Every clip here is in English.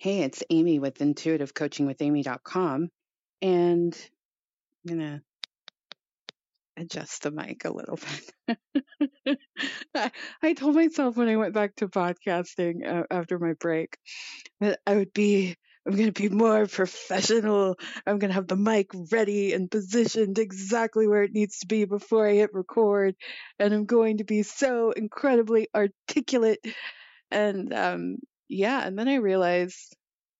Hey, it's Amy with intuitivecoachingwithamy.com. And I'm going to adjust the mic a little bit. I, told myself when I went back to podcasting after my break that I would be, I'm going to be more professional. I'm going to have the mic ready and positioned exactly where it needs to be before I hit record. And I'm going to be so incredibly articulate. And, um, yeah. And then I realized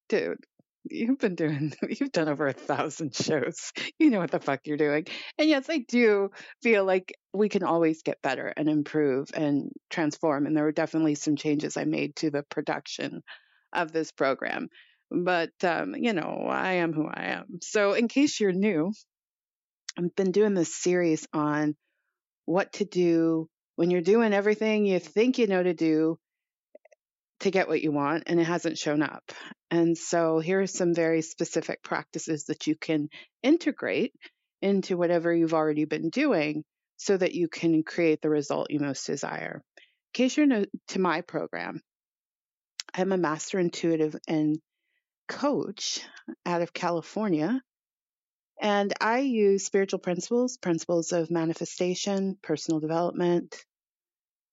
dude, you've been doing, you've done over a thousand shows. You know what the fuck you're doing. And yes, I do feel like we can always get better and improve and transform. And there were definitely some changes I made to the production of this program. But, um, you know, I am who I am. So, in case you're new, I've been doing this series on what to do when you're doing everything you think you know to do to get what you want and it hasn't shown up. And so here are some very specific practices that you can integrate into whatever you've already been doing so that you can create the result you most desire. In case you're new to my program, I'm a master intuitive and coach out of California. And I use spiritual principles, principles of manifestation, personal development,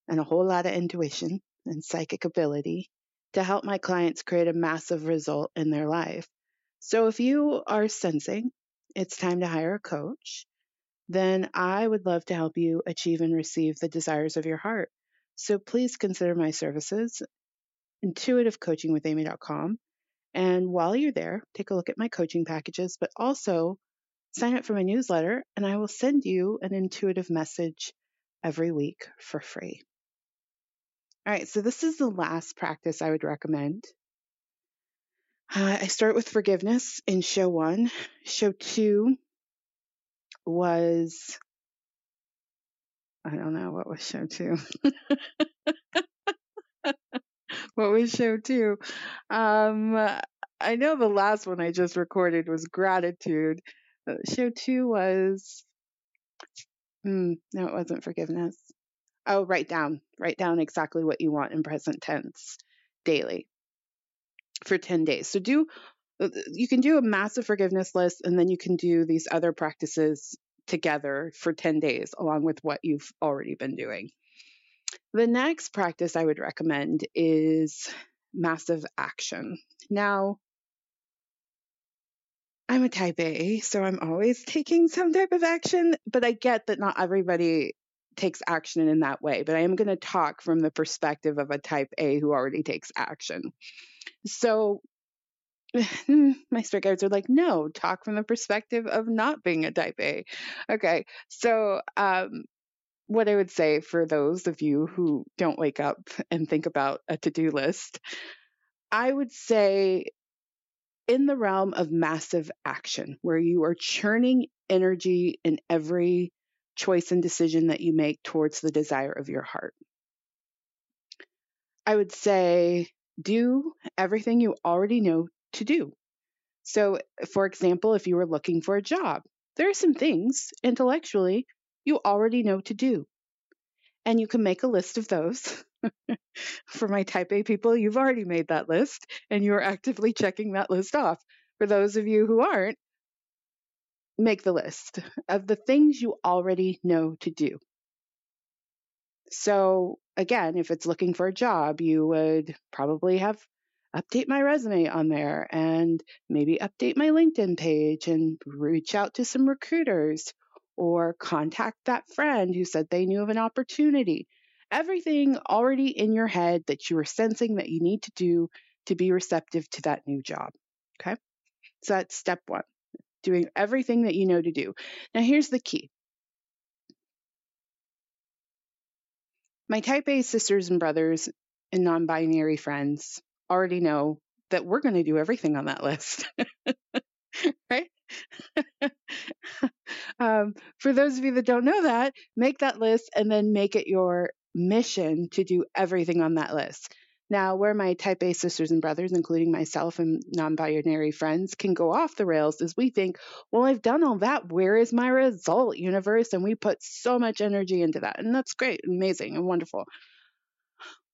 and a whole lot of intuition and psychic ability to help my clients create a massive result in their life. So if you are sensing it's time to hire a coach, then I would love to help you achieve and receive the desires of your heart. So please consider my services, intuitivecoachingwithamy.com. And while you're there, take a look at my coaching packages, but also sign up for my newsletter, and I will send you an intuitive message every week for free. All right, so this is the last practice I would recommend. Uh, I start with forgiveness in show one. Show two was, I don't know, what was show two? what was show two? Um, I know the last one I just recorded was gratitude. Uh, show two was, hmm, no, it wasn't forgiveness. Oh, write down, write down exactly what you want in present tense daily for 10 days. So do, uh, you can do a massive forgiveness list and then you can do these other practices together for 10 days along with what you've already been doing. The next practice I would recommend is massive action. Now, I'm a type A, so I'm always taking some type of action, but I get that not everybody takes action in that way, but I am going to talk from the perspective of a type A who already takes action. So my spirit guides are like, no, talk from the perspective of not being a type A. Okay. So, um, what I would say for those of you who don't wake up and think about a to do list, I would say in the realm of massive action, where you are churning energy in every choice and decision that you make towards the desire of your heart. I would say do everything you already know to do. So, for example, if you were looking for a job, there are some things intellectually you already know to do. And you can make a list of those. for my type A people, you've already made that list and you're actively checking that list off. For those of you who aren't, make the list of the things you already know to do. So, again, if it's looking for a job, you would probably have update my resume on there and maybe update my LinkedIn page and reach out to some recruiters or contact that friend who said they knew of an opportunity. Everything already in your head that you are sensing that you need to do to be receptive to that new job. Okay. So that's step one doing everything that you know to do. Now, here's the key my type A sisters and brothers and non binary friends already know that we're going to do everything on that list. right? um, for those of you that don't know that, make that list and then make it your mission to do everything on that list. Now, where my type A sisters and brothers, including myself and non binary friends, can go off the rails is we think, well, I've done all that. Where is my result, universe? And we put so much energy into that. And that's great, amazing, and wonderful.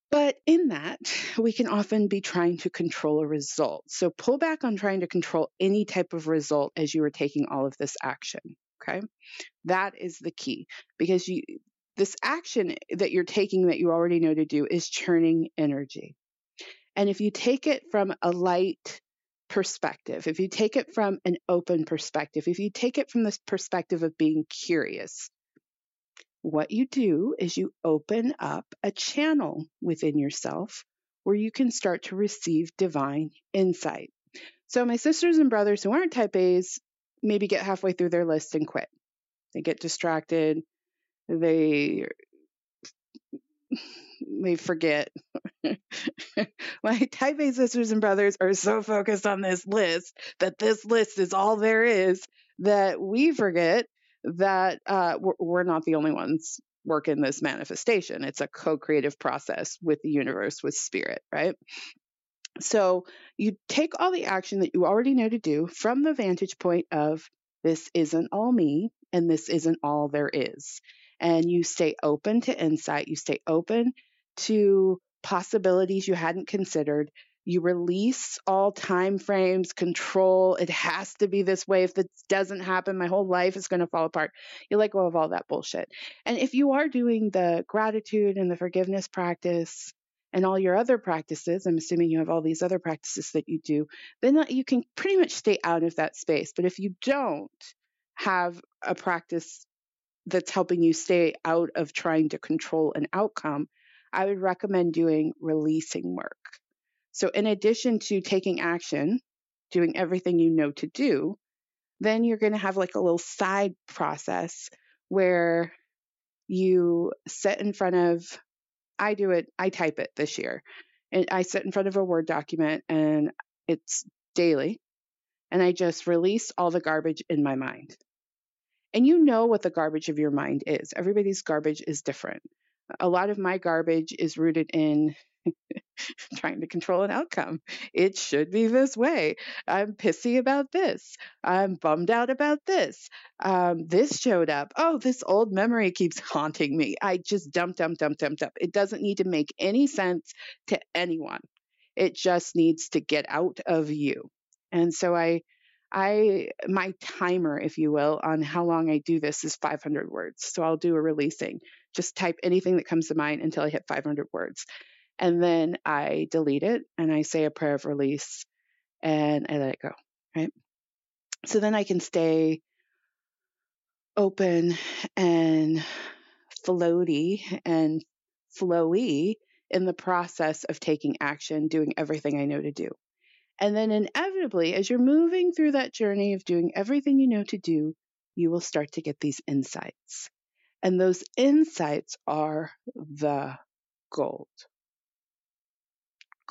But in that, we can often be trying to control a result. So pull back on trying to control any type of result as you are taking all of this action. Okay. That is the key because you, this action that you're taking that you already know to do is churning energy. And if you take it from a light perspective, if you take it from an open perspective, if you take it from this perspective of being curious, what you do is you open up a channel within yourself where you can start to receive divine insight. So, my sisters and brothers who aren't type A's maybe get halfway through their list and quit. They get distracted. They they forget. My type A sisters and brothers are so focused on this list that this list is all there is that we forget that uh, we're not the only ones working this manifestation. It's a co creative process with the universe, with spirit, right? So you take all the action that you already know to do from the vantage point of this isn't all me and this isn't all there is. And you stay open to insight, you stay open to possibilities you hadn't considered, you release all time frames, control. It has to be this way. If it doesn't happen, my whole life is going to fall apart. You let go of all that bullshit. And if you are doing the gratitude and the forgiveness practice and all your other practices, I'm assuming you have all these other practices that you do, then uh, you can pretty much stay out of that space. But if you don't have a practice that's helping you stay out of trying to control an outcome, I would recommend doing releasing work. So, in addition to taking action, doing everything you know to do, then you're going to have like a little side process where you sit in front of, I do it, I type it this year. And I sit in front of a Word document and it's daily. And I just release all the garbage in my mind. And you know what the garbage of your mind is. Everybody's garbage is different. A lot of my garbage is rooted in trying to control an outcome. It should be this way. I'm pissy about this. I'm bummed out about this. Um, this showed up. Oh, this old memory keeps haunting me. I just dump, dump, dump, dump, dump. It doesn't need to make any sense to anyone. It just needs to get out of you. And so I, I, my timer, if you will, on how long I do this is 500 words. So I'll do a releasing. Just type anything that comes to mind until I hit 500 words. And then I delete it and I say a prayer of release and I let it go, right? So then I can stay open and floaty and flowy in the process of taking action, doing everything I know to do. And then inevitably, as you're moving through that journey of doing everything you know to do, you will start to get these insights. And those insights are the gold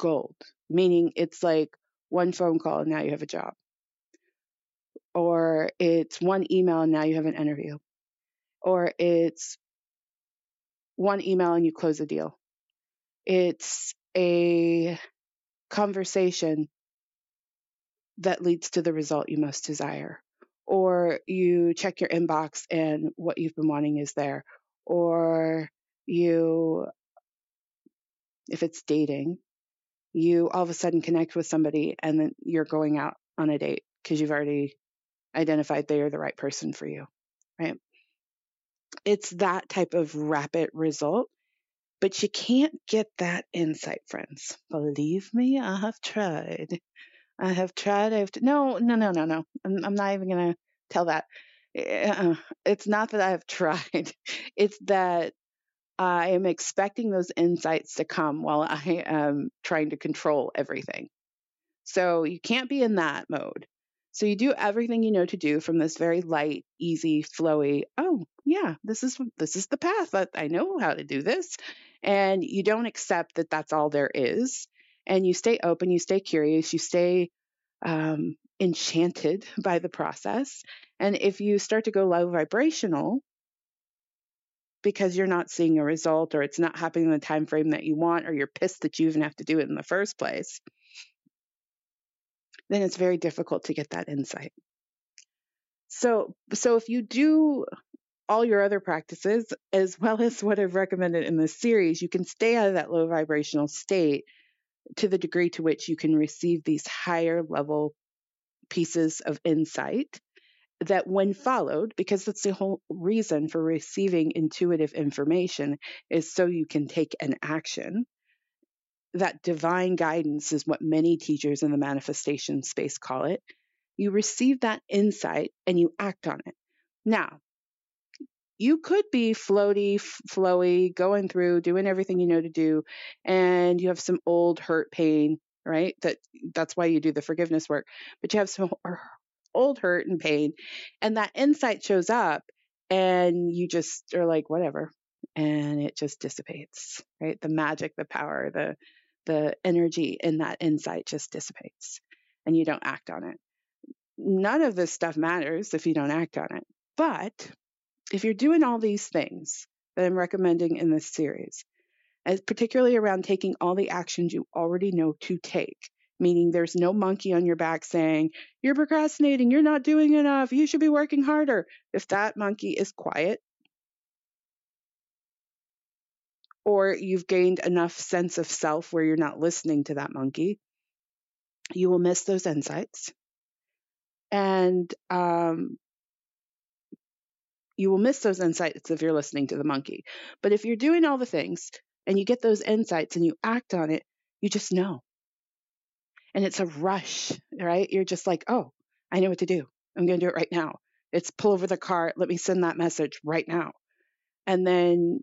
gold, meaning it's like one phone call and now you have a job. Or it's one email and now you have an interview. Or it's one email and you close a deal. It's a conversation that leads to the result you most desire. Or you check your inbox and what you've been wanting is there. Or you, if it's dating, you all of a sudden connect with somebody and then you're going out on a date because you've already identified they are the right person for you, right? It's that type of rapid result, but you can't get that insight, friends. Believe me, I have tried. I have tried. I have t- no, no, no, no, no. I'm, I'm not even to tell that. Uh, it's not that I have tried. It's that I am expecting those insights to come while I am trying to control everything. So you can't be in that mode. So you do everything you know to do from this very light, easy, flowy, oh, yeah, this is this is the path. I, I know how to do this. And you don't accept that that's all there is. And you stay open, you stay curious, you stay um, enchanted by the process. And if you start to go low vibrational, because you're not seeing a result or it's not happening in the time frame that you want or you're pissed that you even have to do it in the first place then it's very difficult to get that insight so so if you do all your other practices, as well as what I've recommended in this series, you can stay out of that low vibrational state to the degree to which you can receive these higher level pieces of insight that when followed because that's the whole reason for receiving intuitive information is so you can take an action that divine guidance is what many teachers in the manifestation space call it. You receive that insight and you act on it. Now you could be floaty, flowy, going through, doing everything you know to do, and you have some old hurt pain, right? That that's why you do the forgiveness work. But you have some old hurt and pain, and that insight shows up, and you just are like, whatever, and it just dissipates, right? The magic, the power, the the energy in that insight just dissipates, and you don't act on it. None of this stuff matters if you don't act on it. But if you're doing all these things that I'm recommending in this series, as particularly around taking all the actions you already know to take, meaning there's no monkey on your back saying, You're procrastinating, you're not doing enough, you should be working harder. If that monkey is quiet, or you've gained enough sense of self where you're not listening to that monkey, you will miss those insights. And um, you will miss those insights if you're listening to the monkey. But if you're doing all the things and you get those insights and you act on it, you just know. And it's a rush, right? You're just like, oh, I know what to do. I'm going to do it right now. It's pull over the car. Let me send that message right now. And then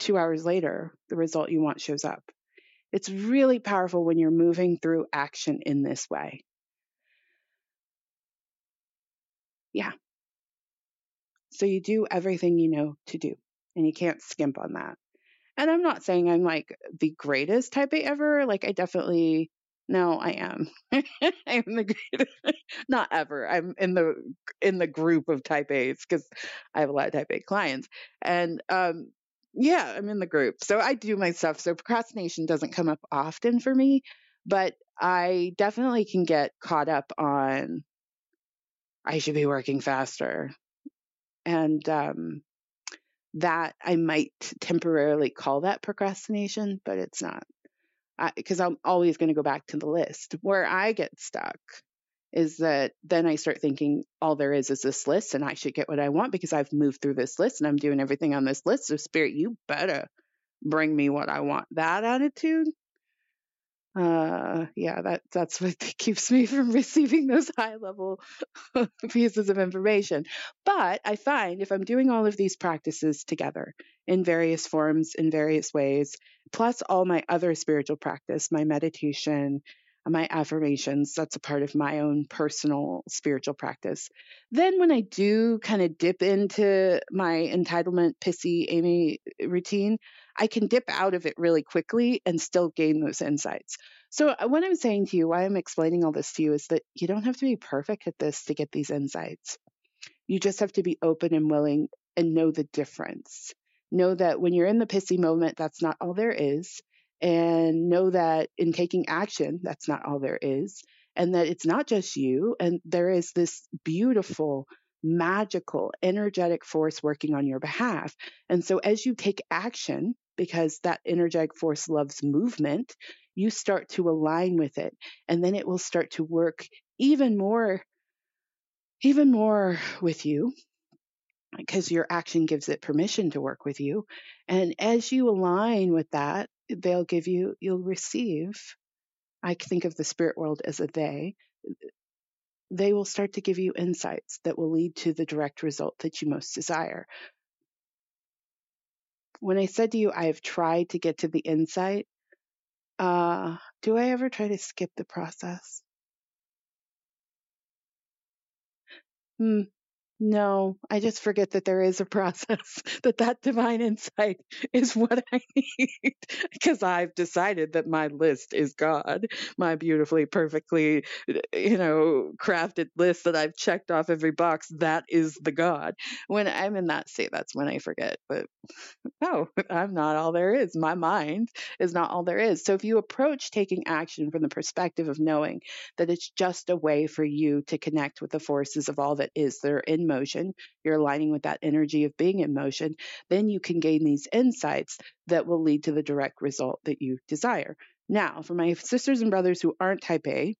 two hours later, the result you want shows up. It's really powerful when you're moving through action in this way. Yeah, so you do everything you know to do, and you can't skimp on that. And I'm not saying I'm like the greatest type A ever. Like I definitely no, I am. I'm the greatest. not ever. I'm in the in the group of type A's because I have a lot of type A clients. And um yeah, I'm in the group. So I do my stuff. So procrastination doesn't come up often for me, but I definitely can get caught up on I should be working faster and um, that I might temporarily call that procrastination, but it's not because I'm always going to go back to the list. Where I get stuck is that then I start thinking all there is is this list and I should get what I want because I've moved through this list and I'm doing everything on this list. So, Spirit, you better bring me what I want. That attitude, uh yeah that that's what keeps me from receiving those high level pieces of information. But i find if i'm doing all of these practices together in various forms in various ways plus all my other spiritual practice my meditation my affirmations that's a part of my own personal spiritual practice. Then when i do kind of dip into my entitlement pissy amy routine I can dip out of it really quickly and still gain those insights. So, uh, what I'm saying to you, why I'm explaining all this to you, is that you don't have to be perfect at this to get these insights. You just have to be open and willing and know the difference. Know that when you're in the pissy moment, that's not all there is. And know that in taking action, that's not all there is. And that it's not just you. And there is this beautiful, magical, energetic force working on your behalf. And so as you take action, because that energetic force loves movement, you start to align with it. And then it will start to work even more, even more with you because your action gives it permission to work with you. And as you align with that, they'll give you, you'll receive. I think of the spirit world as a they they will start to give you insights that will lead to the direct result that you most desire. When I said to you, I have tried to get to the insight, uh, do I ever try to skip the process? Hmm. No, I just forget that there is a process, that that divine insight is what I need because I've decided that my list is God, my beautifully, perfectly, you know, crafted list that I've checked off every box. That is the God. When I'm in that state, that's when I forget. But no, I'm not all there is. My mind is not all there is. So if you approach taking action from the perspective of knowing that it's just a way for you to connect with the forces of all that is that are in motion, you're aligning with that energy of being in motion, then you can gain these insights that will lead to the direct result that you desire. Now, for my sisters and brothers who aren't type A,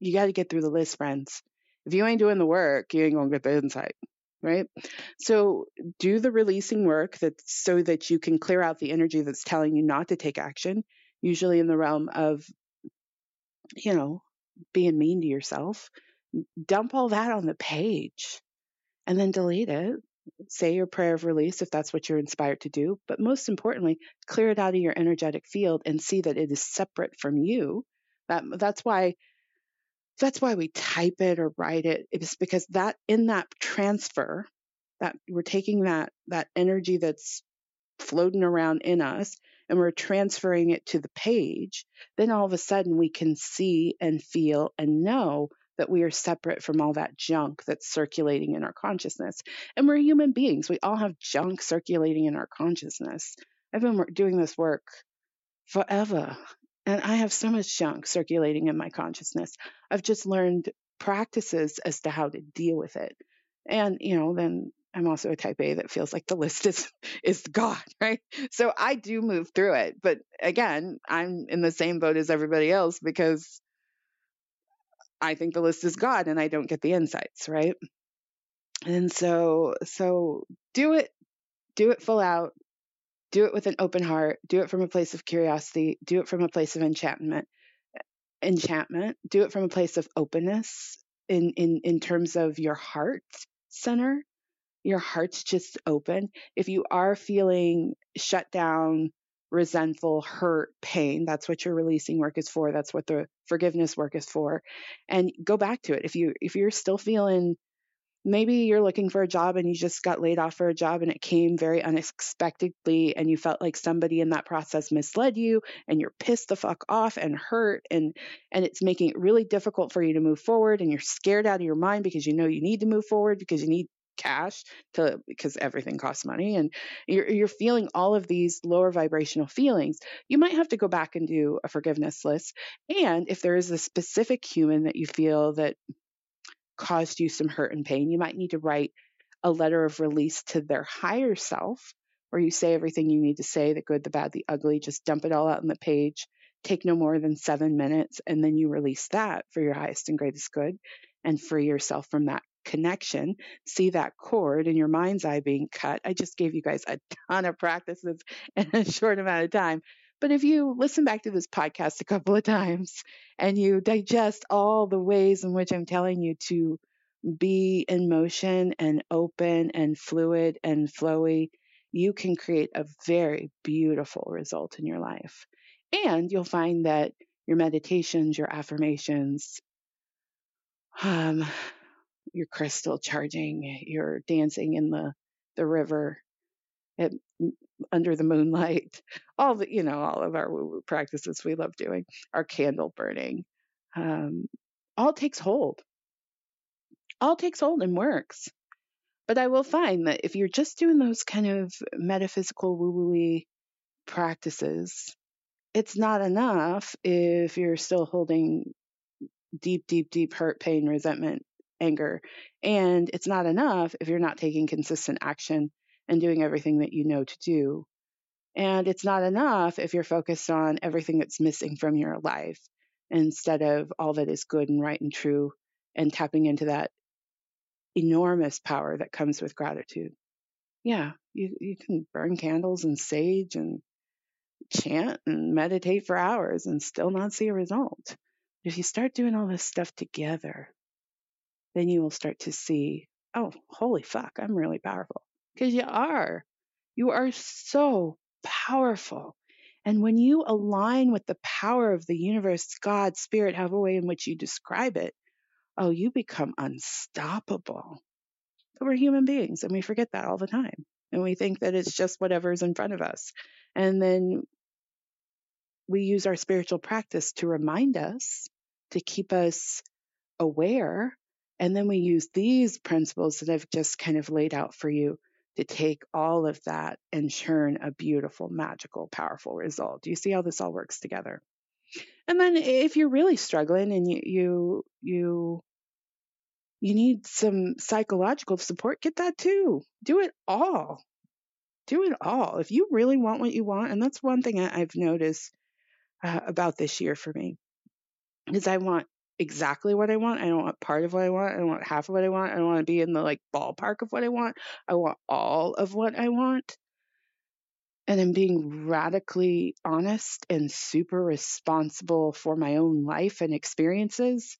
you got to get through the list, friends. If you ain't doing the work, you ain't going to get the insight right? So do the releasing work that so that you can clear out the energy that's telling you not to take action, usually in the realm of you know, being mean to yourself. Dump all that on the page and then delete it. Say your prayer of release if that's what you're inspired to do, but most importantly, clear it out of your energetic field and see that it is separate from you. That that's why that's why we type it or write it. It's because that in that transfer, that we're taking that that energy that's floating around in us and we're transferring it to the page, then all of a sudden we can see and feel and know that we are separate from all that junk that's circulating in our consciousness. And we're human beings. We all have junk circulating in our consciousness. I've been doing this work forever. And I have so much junk circulating in my consciousness. I've just learned practices as to how to deal with it. And, you know, then I'm also a type A that feels like the list is is gone, right? So I do move through it, but again, I'm in the same boat as everybody else because I think the list is God and I don't get the insights, right? And so so do it do it full out. Do it with an open heart. Do it from a place of curiosity. Do it from a place of enchantment. Enchantment. Do it from a place of openness in in in terms of your heart center your heart's just open, if you are feeling shut down, resentful, hurt, pain, that's what your releasing work is for. That's what the forgiveness work is for. And go back to it. If you if you're still feeling maybe you're looking for a job and you just got laid off for a job and it came very unexpectedly and you felt like somebody in that process misled you and you're pissed the fuck off and hurt and and it's making it really difficult for you to move forward and you're scared out of your mind because you know you need to move forward because you need cash to because everything costs money and you're you're feeling all of these lower vibrational feelings you might have to go back and do a forgiveness list. And if there is a specific human that you feel that caused you some hurt and pain you might need to write a letter of release to their higher self where you say everything you need to say the good the bad the ugly just dump it all out on the page take no more than 7 minutes and then you release that for your highest and greatest good and free yourself from that connection, see that cord in your mind's eye being cut. I just gave you guys a ton of practices in a short amount of time. But if you listen back to this podcast a couple of times and you digest all the ways in which I'm telling you to be in motion and open and fluid and flowy, you can create a very beautiful result in your life. And you'll find that your meditations, your affirmations, um, your crystal charging, you're dancing in the the river at, under the moonlight, all the you know all of our woo-woo practices we love doing, our candle burning, um, all takes hold, all takes hold and works. But I will find that if you're just doing those kind of metaphysical woo-woo practices, it's not enough if you're still holding deep, deep, deep hurt, pain, resentment, anger. And it's not enough if you're not taking consistent action and doing everything that you know to do. And it's not enough if you're focused on everything that's missing from your life instead of all that is good and right and true and tapping into that enormous power that comes with gratitude. Yeah, you, you can burn candles and sage and chant and meditate for hours and still not see a result. If you start doing all this stuff together, then you will start to see, oh, holy fuck, I'm really powerful. Because you are. You are so powerful. And when you align with the power of the universe, God, spirit, however way in which you describe it, oh, you become unstoppable. But we're human beings and we forget that all the time. And we think that it's just whatever's in front of us. And then we use our spiritual practice to remind us, to keep us aware and then we use these principles that I've just kind of laid out for you to take all of that and churn a beautiful, magical, powerful result. Do you see how this all works together? And then if you're really struggling and you you you you need some psychological support, get that too. Do it all. Do it all. If you really want what you want, and that's one thing I've noticed uh, about this year for me, is I want exactly what I want. I don't want part of what I want. I don't want half of what I want. I don't want to be in the like ballpark of what I want. I want all of what I want. And I'm being radically honest and super responsible for my own life and experiences.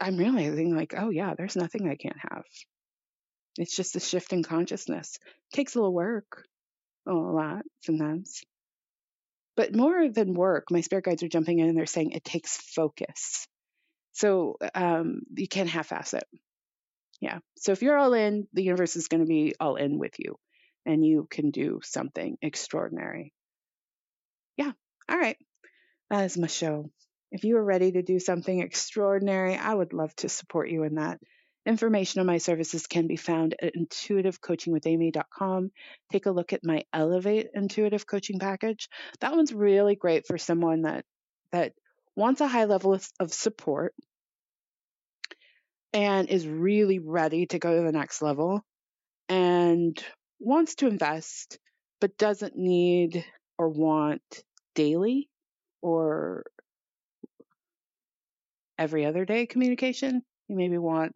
I'm realizing, like, oh, yeah, there's nothing I can't have. It's just a shift in consciousness. It takes a little work, a lot sometimes. But more than work, my spirit guides are jumping in and they're saying it takes focus. So um, you can't half ass it. Yeah. So if you're all in, the universe is going to be all in with you and you can do something extraordinary. Yeah. All right. That is my show. If you are ready to do something extraordinary, I would love to support you in that. Information on my services can be found at intuitivecoachingwithamy.com. Take a look at my Elevate Intuitive Coaching Package. That one's really great for someone that that wants a high level of, support and is really ready to go to the next level and wants to invest but doesn't need or want daily or every other day communication. You maybe want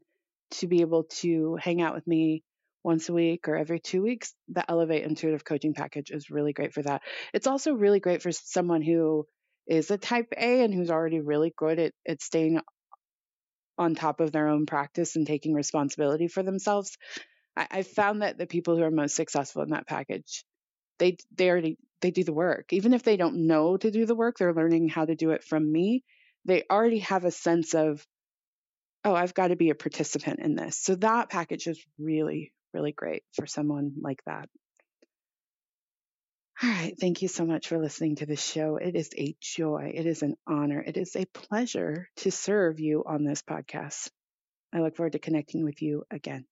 to be able to hang out with me once a week or every two weeks, the Elevate Intuitive Coaching Package is really great for that. It's also really great for someone who is a type A and who's already really good at, at staying on top of their own practice and taking responsibility for themselves. I, I found that the people who are most successful in that package, they they already they do the work. Even if they don't know to do the work, they're learning how to do it from me. They already have a sense of oh, I've got to be a participant in this. So that package is really, really great for someone like that. All right. Thank you so much for listening to the show. It is a joy. It is an honor. It is a pleasure to serve you on this podcast. I look forward to connecting with you again.